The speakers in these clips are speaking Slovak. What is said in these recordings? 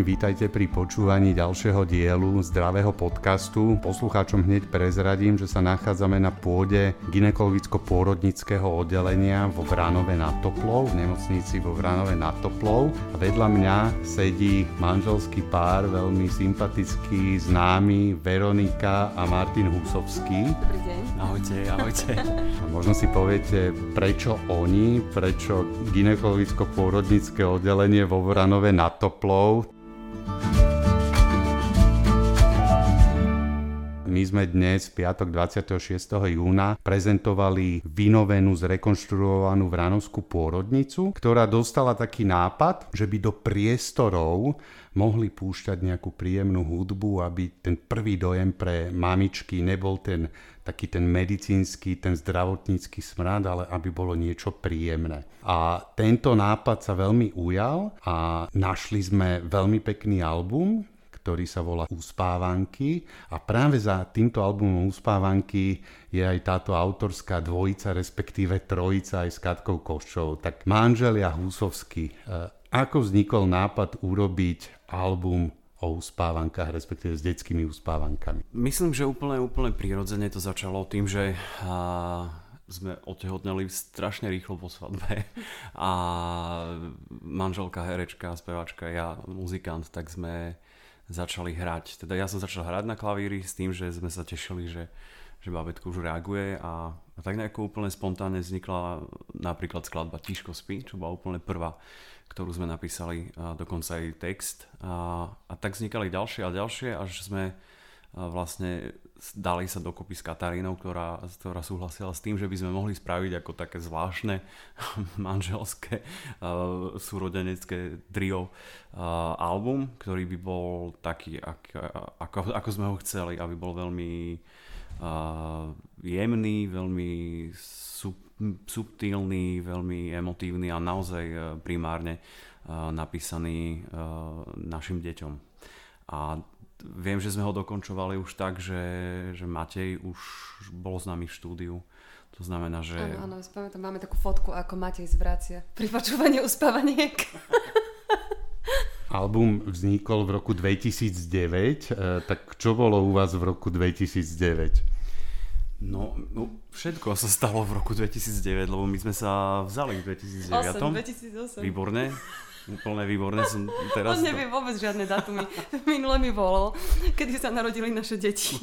vítajte pri počúvaní ďalšieho dielu zdravého podcastu. Poslucháčom hneď prezradím, že sa nachádzame na pôde ginekologicko-pôrodnického oddelenia vo Vranove nad Toplou, v nemocnici vo Vranove nad Toplou. A vedľa mňa sedí manželský pár, veľmi sympatický, známy, Veronika a Martin Husovský. Dobrý deň. Ahojte, ahojte. A možno si poviete, prečo oni, prečo ginekologicko-pôrodnické oddelenie vo Vranove nad Toplou. My sme dnes, piatok 26. júna, prezentovali vynovenú, zrekonštruovanú Vranovskú pôrodnicu, ktorá dostala taký nápad, že by do priestorov mohli púšťať nejakú príjemnú hudbu, aby ten prvý dojem pre mamičky nebol ten taký ten medicínsky, ten zdravotnícky smrad, ale aby bolo niečo príjemné. A tento nápad sa veľmi ujal a našli sme veľmi pekný album, ktorý sa volá Uspávanky a práve za týmto albumom Uspávanky je aj táto autorská dvojica, respektíve trojica aj s Katkou Koščou. Tak manželia Husovsky, e, ako vznikol nápad urobiť album o uspávankách, respektíve s detskými uspávankami? Myslím, že úplne, úplne prirodzene to začalo tým, že a, sme otehotneli strašne rýchlo po svadbe a manželka, herečka, spevačka, ja muzikant, tak sme začali hrať. Teda ja som začal hrať na klavíri s tým, že sme sa tešili, že, že babetko už reaguje a, a tak nejako úplne spontánne vznikla napríklad skladba Tíško spí, čo bola úplne prvá, ktorú sme napísali, dokonca aj text. A, a tak vznikali ďalšie a ďalšie, až sme vlastne dali sa dokopy s Katarínou, ktorá, ktorá súhlasila s tým, že by sme mohli spraviť ako také zvláštne manželské uh, súrodenecké trio uh, album, ktorý by bol taký, ak, ako, ako sme ho chceli, aby bol veľmi uh, jemný, veľmi sub, subtilný, veľmi emotívny a naozaj uh, primárne uh, napísaný uh, našim deťom. A viem, že sme ho dokončovali už tak, že, že Matej už bol s nami v štúdiu. To znamená, že... Áno, áno, spamätám, máme takú fotku, ako Matej zvracia pri počúvaní uspávaniek. Album vznikol v roku 2009, e, tak čo bolo u vás v roku 2009? No, no, všetko sa stalo v roku 2009, lebo my sme sa vzali v 2009. 8, 2008. Výborné. Úplne výborné som teraz... On nevie vôbec žiadne datumy. Minule mi volal, kedy sa narodili naše deti.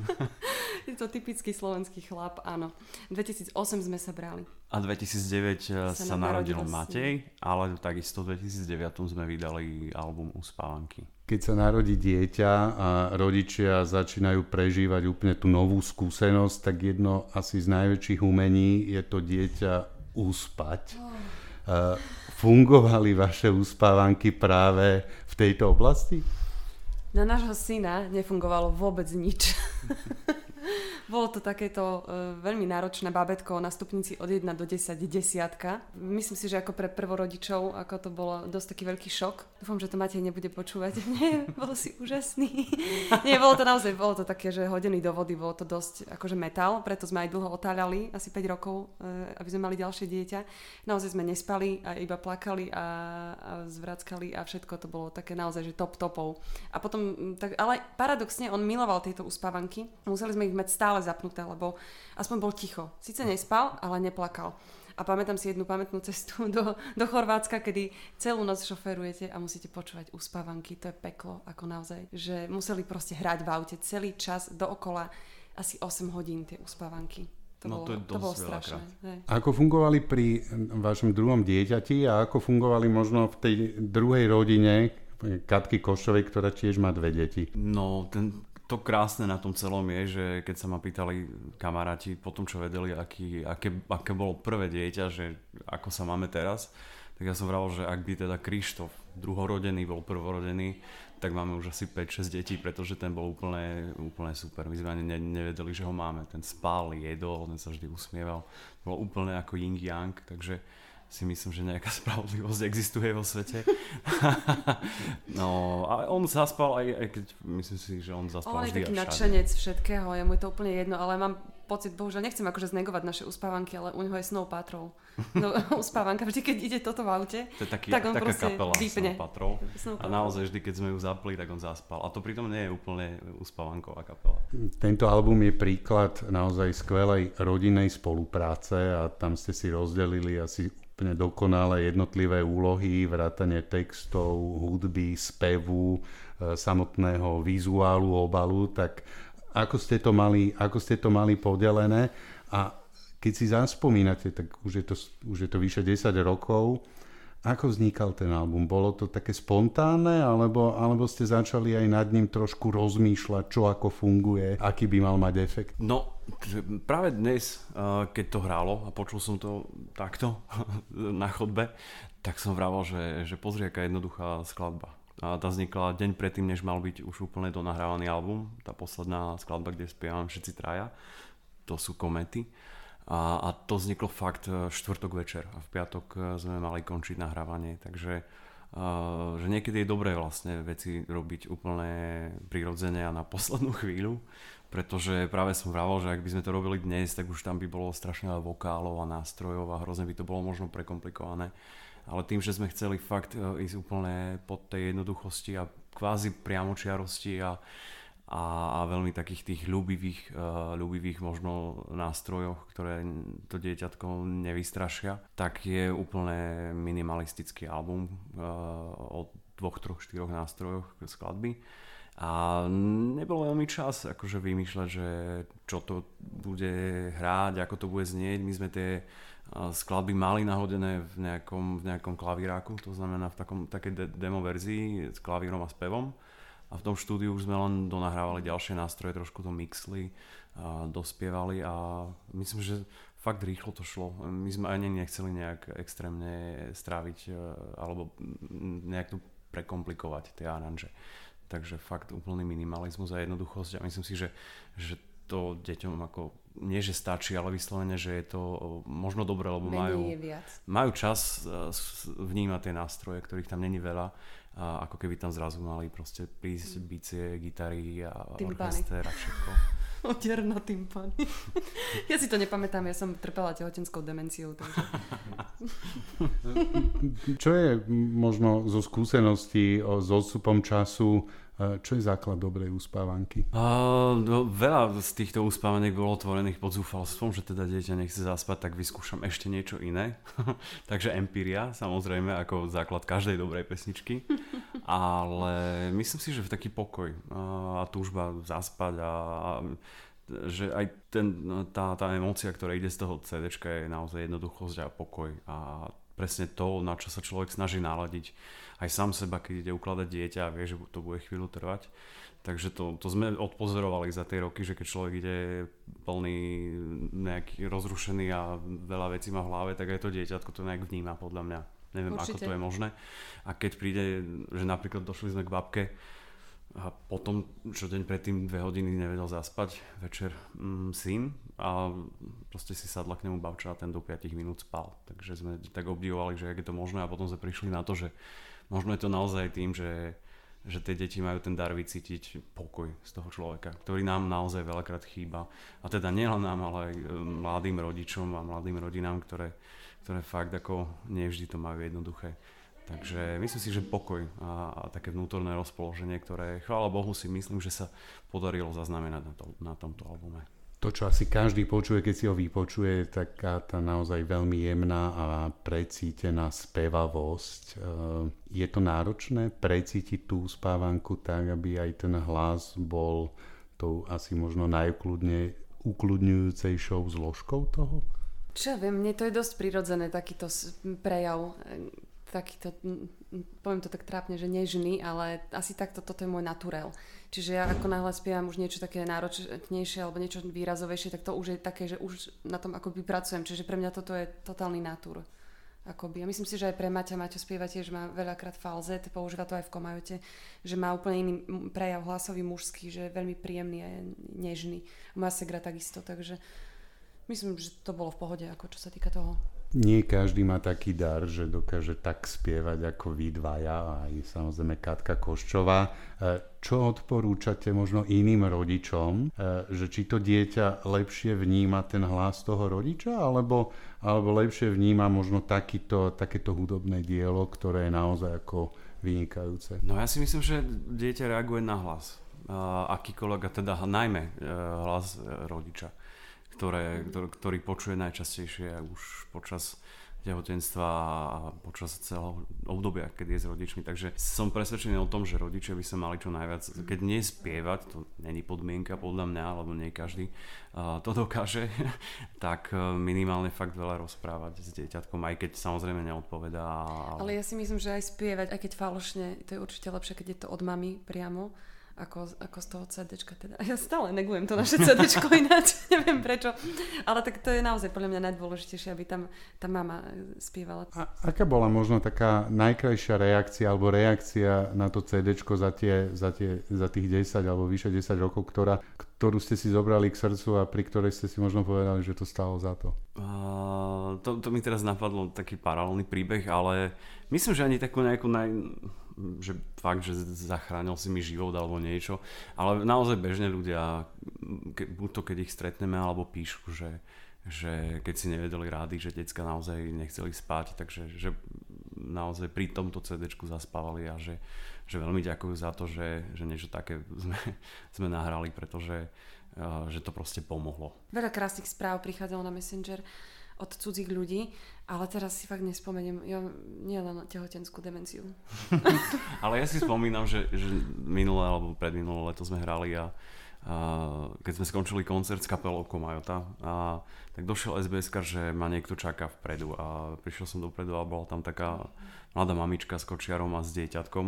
je to typický slovenský chlap, áno. 2008 sme sa brali. A 2009 sa, sa narodil Matej, ale takisto v 2009 sme vydali album Uspávanky. Keď sa narodí dieťa a rodičia začínajú prežívať úplne tú novú skúsenosť, tak jedno asi z najväčších umení je to dieťa uspať. Oh. Uh, fungovali vaše uspávanky práve v tejto oblasti? Na nášho syna nefungovalo vôbec nič. Bolo to takéto uh, veľmi náročné babetko na stupnici od 1 do 10 desiatka. Myslím si, že ako pre prvorodičov, ako to bolo dosť taký veľký šok. Dúfam, že to Matej nebude počúvať. Nie, bol si úžasný. Nie, bolo to naozaj, bolo to také, že hodený do vody, bolo to dosť akože metal, preto sme aj dlho otáľali, asi 5 rokov, uh, aby sme mali ďalšie dieťa. Naozaj sme nespali a iba plakali a, a zvrackali a všetko to bolo také naozaj, že top topov. A potom, tak, ale paradoxne, on miloval tieto uspávanky. Museli sme ich mať stále stále zapnuté, lebo aspoň bol ticho. Sice nespal, ale neplakal. A pamätám si jednu pamätnú cestu do, do Chorvátska, kedy celú noc šoferujete a musíte počúvať uspávanky. To je peklo, ako naozaj. Že museli proste hrať v aute celý čas dookola asi 8 hodín tie uspávanky. To no bolo, to je dosť to bolo strašné. Hej. Ako fungovali pri vašom druhom dieťati a ako fungovali možno v tej druhej rodine Katky Košovej, ktorá tiež má dve deti? No, ten, to krásne na tom celom je, že keď sa ma pýtali kamaráti po tom, čo vedeli, aký, aké, aké bolo prvé dieťa, že ako sa máme teraz, tak ja som vravil, že ak by teda Krištof, druhorodený, bol prvorodený, tak máme už asi 5-6 detí, pretože ten bol úplne, úplne super. My sme ani ne, nevedeli, že ho máme. Ten spál, jedol, ten sa vždy usmieval. Bol úplne ako yin yang, takže si myslím, že nejaká spravodlivosť existuje vo svete. no a on zaspal aj, aj keď myslím si, že on zaspal on vždy je taký nadšenec všetkého, je mu to úplne jedno, ale mám pocit, bohužiaľ nechcem akože znegovať naše uspávanky, ale u neho je Snow Patrol. No, uspávanka, vždy keď ide toto v aute, to je taký, tak on taká kapela vypne. Snow Patrol. Snow Patrol. A naozaj vždy, keď sme ju zapli, tak on zaspal. A to pritom nie je úplne uspávanková kapela. Tento album je príklad naozaj skvelej rodinnej spolupráce a tam ste si rozdelili asi úplne dokonale jednotlivé úlohy, vrátanie textov, hudby, spevu, e, samotného vizuálu, obalu, tak ako ste to mali, ako ste to mali podelené? A keď si zaspomínate, tak už je to, už je to vyše 10 rokov, ako vznikal ten album? Bolo to také spontánne, alebo, alebo ste začali aj nad ním trošku rozmýšľať, čo ako funguje, aký by mal mať efekt? No, práve dnes, eh, keď to hrálo a počul som to takto na chodbe, tak som vravel, že, že pozri, aká jednoduchá skladba. A tá vznikla deň predtým, než mal byť už úplne donahrávaný album. Tá posledná skladba, kde spievam všetci traja, to sú komety. A, a to vzniklo fakt e, štvrtok večer a v piatok e, sme mali končiť nahrávanie, takže uh, že niekedy je dobré vlastne veci robiť úplne prirodzene a na poslednú chvíľu, pretože práve som vravel, že ak by sme to robili dnes, tak už tam by bolo strašne veľa vokálov a nástrojov a hrozne by to bolo možno prekomplikované. Ale tým, že sme chceli fakt ísť úplne pod tej jednoduchosti a kvázi priamočiarosti a, a, a veľmi takých tých ľúbivých, uh, ľúbivých možno nástrojoch, ktoré to dieťatko nevystrašia, tak je úplne minimalistický album uh, o dvoch, troch, štyroch nástrojoch skladby. A nebol veľmi čas akože vymýšľať, že čo to bude hrať, ako to bude znieť. My sme tie skladby mali nahodené v nejakom, v nejakom klavíráku, to znamená v takom, takej de- demo verzii s klavírom a spevom. A v tom štúdiu už sme len donahrávali ďalšie nástroje, trošku to mixli, a dospievali a myslím, že fakt rýchlo to šlo. My sme ani nechceli nejak extrémne stráviť e, alebo nejak tu prekomplikovať tie aranže. Takže fakt úplný minimalizmus a jednoduchosť a myslím si, že, že to deťom ako nie že stačí, ale vyslovene, že je to možno dobré, lebo majú, majú čas e, vnímať tie nástroje, ktorých tam není veľa a ako keby tam zrazu mali proste prísť mm. bicie, gitary a orchester a všetko. Otier na tympany. ja si to nepamätám, ja som trpela tehotenskou demenciou. Takže... Čo je možno zo skúseností s odstupom času čo je základ dobrej uspávanky? Uh, no, veľa z týchto uspávaniek bolo tvorených pod zúfalstvom, že teda dieťa nechce zaspať, tak vyskúšam ešte niečo iné. Takže empiria, samozrejme, ako základ každej dobrej pesničky. Ale myslím si, že v taký pokoj a túžba zaspať a, a že aj ten, tá, tá emócia, ktorá ide z toho CD je naozaj jednoduchosť a pokoj a presne to, na čo sa človek snaží naladiť aj sám seba, keď ide ukladať dieťa a vie, že to bude chvíľu trvať. Takže to, to sme odpozorovali za tie roky, že keď človek ide plný nejaký rozrušený a veľa vecí má v hlave, tak aj to dieťatko to nejak vníma podľa mňa. Neviem, Určite. ako to je možné. A keď príde, že napríklad došli sme k babke a potom, čo deň predtým dve hodiny nevedel zaspať, večer mm, syn a proste si sadla k nemu babča a ten do 5 minút spal. Takže sme tak obdivovali, že je to možné a potom sme prišli na to, že možno je to naozaj tým, že, že tie deti majú ten dar vycítiť pokoj z toho človeka, ktorý nám naozaj veľakrát chýba. A teda nielen nám, ale aj e, mladým rodičom a mladým rodinám, ktoré, ktoré fakt ako nevždy to majú jednoduché. Takže myslím si, že pokoj a, a také vnútorné rozpoloženie, ktoré, chvála Bohu, si myslím, že sa podarilo zaznamenať na, to, na tomto albume to, čo asi každý počuje, keď si ho vypočuje, taká tá naozaj veľmi jemná a precítená spevavosť. Eh, je to náročné precítiť tú spávanku tak, aby aj ten hlas bol tou asi možno najukľudne ukludňujúcejšou zložkou toho? Čo ja viem, mne to je dosť prirodzené, takýto prejav takýto, poviem to tak trápne, že nežný, ale asi takto toto je môj naturel. Čiže ja ako náhle spievam už niečo také náročnejšie alebo niečo výrazovejšie, tak to už je také, že už na tom akoby pracujem. Čiže pre mňa toto je totálny natúr. Akoby. Ja myslím si, že aj pre Maťa, Maťo spieva tiež má veľakrát falzet, používa to aj v komajote, že má úplne iný prejav hlasový mužský, že je veľmi príjemný a nežný. Moja segra takisto, takže myslím, že to bolo v pohode, ako čo sa týka toho. Nie každý má taký dar, že dokáže tak spievať ako vy dvaja, aj samozrejme Katka Koščová. E, čo odporúčate možno iným rodičom, e, že či to dieťa lepšie vníma ten hlas toho rodiča, alebo, alebo lepšie vníma možno takýto, takéto hudobné dielo, ktoré je naozaj ako vynikajúce? No ja si myslím, že dieťa reaguje na hlas. Akýkoľvek, a teda najmä hlas rodiča ktoré, ktorý, ktorý počuje najčastejšie už počas tehotenstva a počas celého obdobia, keď je s rodičmi. Takže som presvedčený o tom, že rodičia by sa mali čo najviac, keď nie spievať, to není podmienka podľa mňa, alebo nie každý to dokáže, tak minimálne fakt veľa rozprávať s dieťatkom, aj keď samozrejme neodpovedá. Ale... ale ja si myslím, že aj spievať, aj keď falošne, to je určite lepšie, keď je to od mamy priamo ako, ako z toho CDčka teda. Ja stále negujem to naše CDčko ináč, neviem prečo. Ale tak to je naozaj podľa mňa najdôležitejšie, aby tam tá mama spievala. A aká bola možno taká najkrajšia reakcia alebo reakcia na to CDčko za, tie, za, tie, za tých 10 alebo vyše 10 rokov, ktorá, ktorú ste si zobrali k srdcu a pri ktorej ste si možno povedali, že to stalo za to? Uh, to, to mi teraz napadlo taký paralelný príbeh, ale myslím, že ani takú nejakú naj že fakt, že zachránil si mi život alebo niečo, ale naozaj bežne ľudia, ke, buď to keď ich stretneme, alebo píšu, že, že keď si nevedeli rády, že decka naozaj nechceli spať, takže že naozaj pri tomto CD zaspávali a že, že veľmi ďakujú za to, že, že niečo také sme, sme nahrali, pretože že to proste pomohlo. Veľa krásnych správ prichádzalo na Messenger od cudzích ľudí, ale teraz si fakt nespomeniem, ja nie len na tehotenskú demenciu. ale ja si spomínam, že, že minulé alebo predminulé leto sme hrali a, a keď sme skončili koncert s kapelou Komajota a tak došiel SBS, že ma niekto čaká vpredu a prišiel som dopredu a bola tam taká mladá mamička s kočiarom a s dieťatkom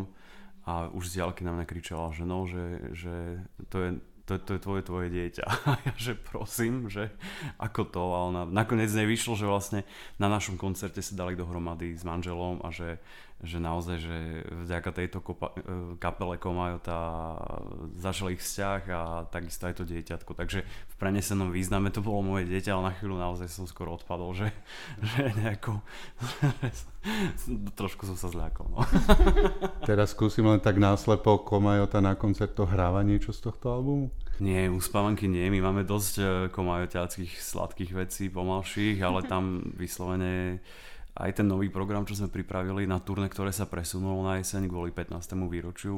a už z diaľky na mňa kričala, že no, že, že to je to, to je tvoje, tvoje dieťa. A ja, že prosím, že ako to. A ona nakoniec nevyšlo, že vlastne na našom koncerte sa dali dohromady s manželom a že že naozaj, že vďaka tejto kopa, e, kapele Komajota začal ich vzťah a takisto aj to dieťatko. Takže v prenesenom význame to bolo moje dieťa, ale na chvíľu naozaj som skoro odpadol, že, že nejako trošku som sa zľakol. No. Teraz skúsim len tak náslepo Komajota na koncerto hráva niečo z tohto albumu? Nie, uspávanky nie, my máme dosť e, komajoťáckých sladkých vecí, pomalších, ale tam vyslovene aj ten nový program, čo sme pripravili na turné, ktoré sa presunulo na jeseň kvôli 15. výročiu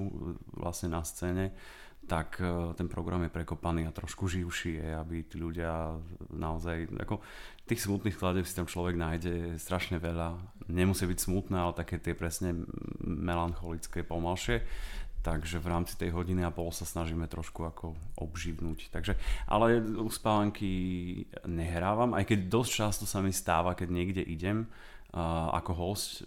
vlastne na scéne, tak e, ten program je prekopaný a trošku živší je, aby tí ľudia naozaj, ako tých smutných skladeb si tam človek nájde strašne veľa. Nemusí byť smutné, ale také tie presne melancholické, pomalšie. Takže v rámci tej hodiny a pol sa snažíme trošku ako obživnúť. Takže, ale uspávanky nehrávam, aj keď dosť často sa mi stáva, keď niekde idem, ako host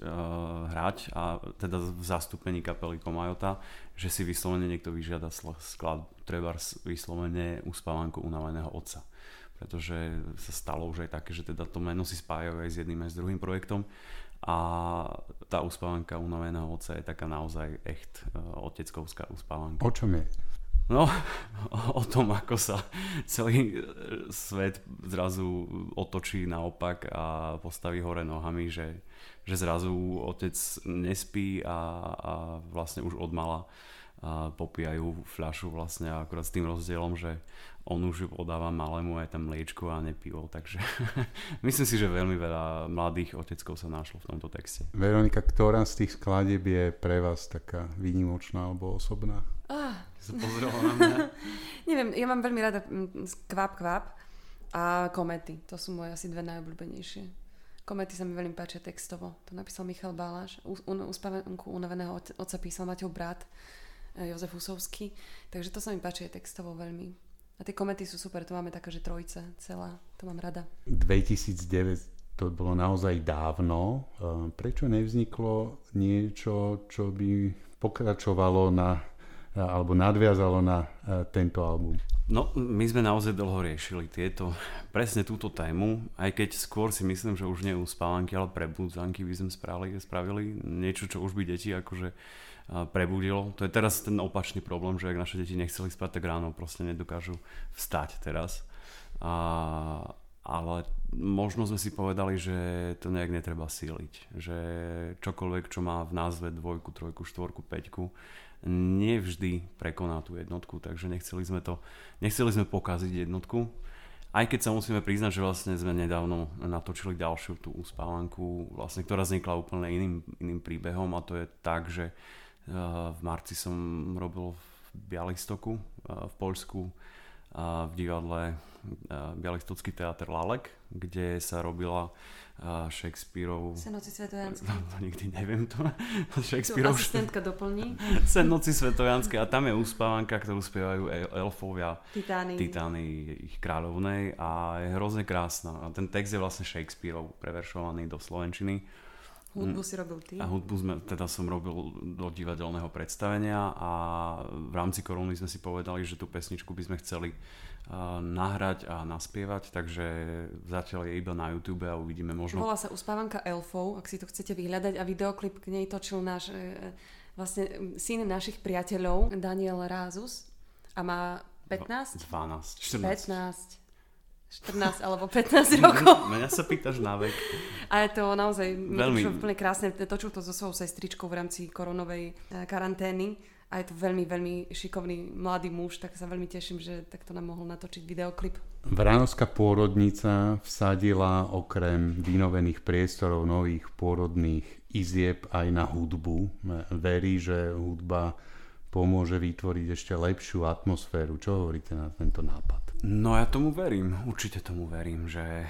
hrať a teda v zastúpení kapely Komajota, že si vyslovene niekto vyžiada sklad treba vyslovene uspávanku unaveného otca. Pretože sa stalo už aj také, že teda to meno si spájajú aj s jedným aj s druhým projektom a tá uspávanka unaveného otca je taká naozaj echt uh, oteckovská uspávanka. O čom je? No, o tom, ako sa celý e, svet zrazu otočí naopak a postaví hore nohami, že, že zrazu otec nespí a, a vlastne už od mala popíjajú fľašu vlastne akorát s tým rozdielom, že on už ju podáva malému aj tam mliečko a nepivo, takže myslím si, že veľmi veľa mladých oteckov sa našlo v tomto texte. Veronika, ktorá z tých skladieb je pre vás taká výnimočná alebo osobná? Ah. Sa na mňa. Neviem, ja mám veľmi rada mm, kvap kvap a komety. To sú moje asi dve najobľúbenejšie. Komety sa mi veľmi páčia textovo. To napísal Michal Baláš. Uspavenku unaveného oca písal Mateo brat e, Jozef Husovský. Takže to sa mi páči textovo veľmi. A tie komety sú super, to máme taká, že trojica celá. To mám rada. 2009 to bolo naozaj dávno. E, prečo nevzniklo niečo, čo by pokračovalo na alebo nadviazalo na tento album? No, my sme naozaj dlho riešili tieto, presne túto tému, aj keď skôr si myslím, že už nie uspávanky, ale prebudzanky by sme spravili, spravili niečo, čo už by deti akože prebudilo. To je teraz ten opačný problém, že ak naše deti nechceli spať, tak ráno proste nedokážu vstať teraz. A ale možno sme si povedali, že to nejak netreba síliť. Že čokoľvek, čo má v názve dvojku, trojku, štvorku, peťku, nevždy prekoná tú jednotku, takže nechceli sme to, nechceli sme pokaziť jednotku. Aj keď sa musíme priznať, že vlastne sme nedávno natočili ďalšiu tú uspávanku, vlastne, ktorá vznikla úplne iným, iným príbehom a to je tak, že uh, v marci som robil v Bialystoku uh, v Poľsku v divadle Bialystocký teatr Lalek, kde sa robila Shakespeareov... Senoci Svetojanské. No, to nikdy neviem to. Shakespeareov... Tu asistentka doplní. Senoci Svetojanské a tam je uspávanka, ktorú spievajú elfovia. Titány. Titány ich kráľovnej a je hrozne krásna. A ten text je vlastne Shakespeareov preveršovaný do Slovenčiny. Hudbu si robil ty? A hudbu sme, teda som robil do divadelného predstavenia a v rámci koruny sme si povedali, že tú pesničku by sme chceli nahrať a naspievať, takže zatiaľ je iba na YouTube a uvidíme možno... Volá sa Uspávanka elfov, ak si to chcete vyhľadať a videoklip k nej točil náš e, vlastne syn našich priateľov Daniel Rázus a má 15? 12, 14. 14 alebo 15 rokov. Mňa sa pýtaš na vek. A je to naozaj Veľmi... úplne krásne. Točil to so svojou sestričkou v rámci koronovej e, karantény a je to veľmi, veľmi šikovný mladý muž, tak sa veľmi teším, že takto nám mohol natočiť videoklip. Vránovská pôrodnica vsadila okrem vynovených priestorov nových pôrodných izieb aj na hudbu. Verí, že hudba pomôže vytvoriť ešte lepšiu atmosféru. Čo hovoríte na tento nápad? No ja tomu verím, určite tomu verím, že,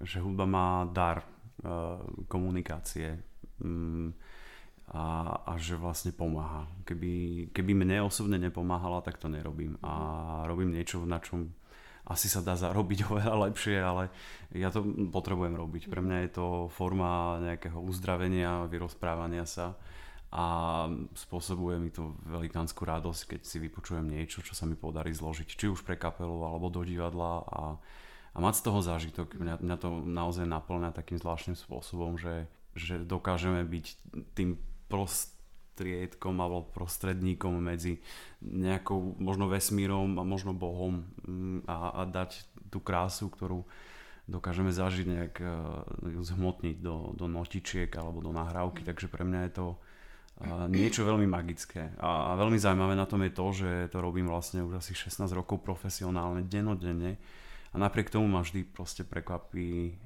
že hudba má dar a, komunikácie. Mm, a, a že vlastne pomáha. Keby, keby mne osobne nepomáhala, tak to nerobím. A robím niečo, na čom asi sa dá zarobiť oveľa lepšie, ale ja to potrebujem robiť. Pre mňa je to forma nejakého uzdravenia, vyrozprávania sa a spôsobuje mi to velikánsku radosť, keď si vypočujem niečo, čo sa mi podarí zložiť, či už pre kapelu alebo do divadla a, a mať z toho zážitok. Mňa, mňa to naozaj naplňa takým zvláštnym spôsobom, že, že dokážeme byť tým prostriedkom alebo prostredníkom medzi nejakou možno vesmírom a možno Bohom mm, a, a dať tú krásu, ktorú dokážeme zažiť nejak uh, zhmotniť do, do notičiek alebo do nahrávky, mm. takže pre mňa je to niečo veľmi magické. A, veľmi zaujímavé na tom je to, že to robím vlastne už asi 16 rokov profesionálne, denodenne a napriek tomu ma vždy proste prekvapí,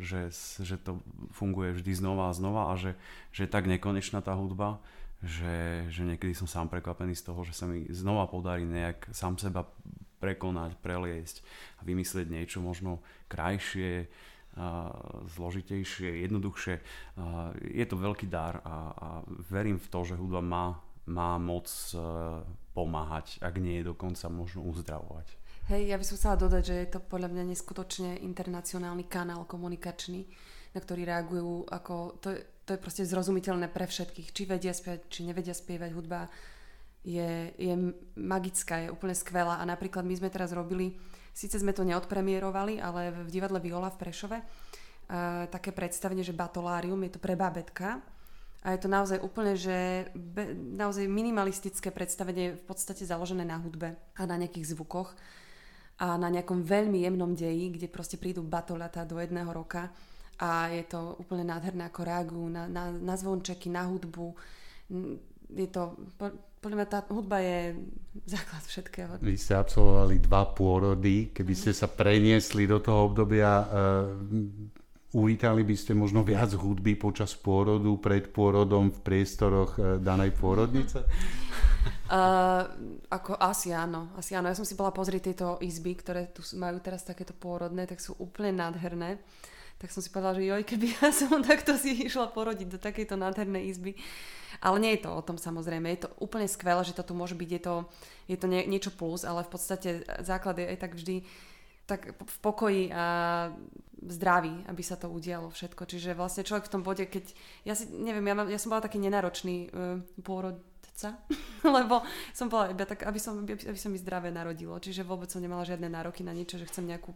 že, že to funguje vždy znova a znova a že, že je tak nekonečná tá hudba, že, že niekedy som sám prekvapený z toho, že sa mi znova podarí nejak sám seba prekonať, preliesť a vymyslieť niečo možno krajšie, zložitejšie, jednoduchšie. Je to veľký dar a, a verím v to, že hudba má, má moc pomáhať, ak nie je dokonca možno uzdravovať. Hej, ja by som chcela dodať, že je to podľa mňa neskutočne internacionálny kanál komunikačný, na ktorý reagujú ako... To, to je proste zrozumiteľné pre všetkých. Či vedia spievať, či nevedia spievať. Hudba je, je magická, je úplne skvelá. A napríklad my sme teraz robili, síce sme to neodpremierovali, ale v divadle Viola v Prešove, uh, také predstavenie, že batolárium, je to pre babetka. A je to naozaj úplne, že be, naozaj minimalistické predstavenie, v podstate založené na hudbe a na nejakých zvukoch a na nejakom veľmi jemnom deji, kde proste prídu batolata do jedného roka a je to úplne nádherné, ako reagujú na, na, na zvončeky, na hudbu. Je to, podľa mňa tá hudba je základ všetkého. Vy ste absolvovali dva pôrody, keby ste sa preniesli do toho obdobia, uh, uvítali by ste možno viac hudby počas pôrodu, pred pôrodom v priestoroch uh, danej pôrodnice? Uh, ako asi áno, asi áno. Ja som si bola pozrieť tieto izby, ktoré tu majú teraz takéto pôrodné, tak sú úplne nádherné. Tak som si povedala, že joj, keby ja som takto si išla porodiť do takejto nádhernej izby. Ale nie je to o tom samozrejme. Je to úplne skvelé, že to tu môže byť. Je to, je to nie, niečo plus, ale v podstate základ je aj tak vždy tak v pokoji a zdraví, aby sa to udialo všetko. Čiže vlastne človek v tom bode, keď... Ja si neviem, ja, ja som bola taký nenáročný uh, pôrod, otca, lebo som bola iba tak, aby, som, aby sa mi zdravé narodilo. Čiže vôbec som nemala žiadne nároky na niečo, že chcem nejakú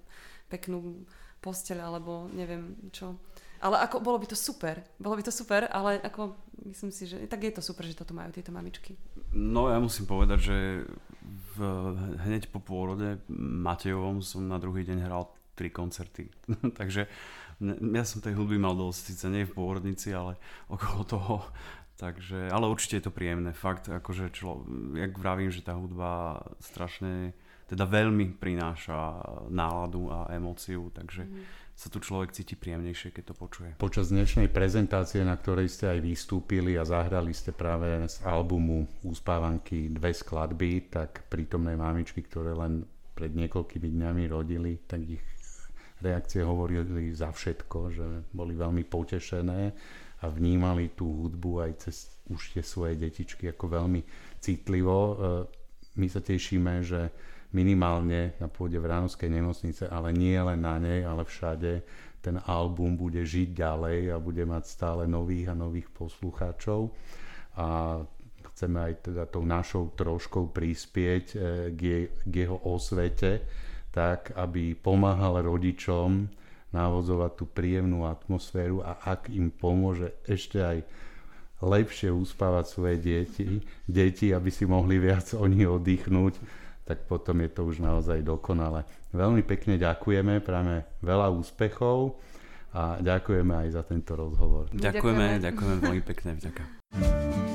peknú posteľ alebo neviem čo. Ale ako, bolo by to super. Bolo by to super, ale ako myslím si, že tak je to super, že toto majú tieto mamičky. No ja musím povedať, že v hneď po pôrode Matejovom som na druhý deň hral tri koncerty. Takže ja som tej hudby mal dosť, síce nie v pôrodnici, ale okolo toho. Takže, ale určite je to príjemné. Fakt, akože člo, jak vravím, že tá hudba strašne, teda veľmi prináša náladu a emóciu, takže mm sa tu človek cíti príjemnejšie, keď to počuje. Počas dnešnej prezentácie, na ktorej ste aj vystúpili a zahrali ste práve z albumu Úspávanky dve skladby, tak prítomné mamičky, ktoré len pred niekoľkými dňami rodili, tak ich reakcie hovorili za všetko, že boli veľmi potešené a vnímali tú hudbu aj cez už tie svoje detičky ako veľmi citlivo. E, my sa tešíme, že minimálne na pôde Vránovskej nemocnice, ale nie len na nej, ale všade ten album bude žiť ďalej a bude mať stále nových a nových poslucháčov. A chceme aj teda tou našou troškou prispieť e, k, je, k jeho osvete, tak aby pomáhal rodičom navozovať tú príjemnú atmosféru a ak im pomôže ešte aj lepšie uspávať svoje deti, deti, aby si mohli viac oni oddychnúť, tak potom je to už naozaj dokonale. Veľmi pekne ďakujeme, práve veľa úspechov a ďakujeme aj za tento rozhovor. Ďakujeme, ďakujeme veľmi pekne. Vďaka.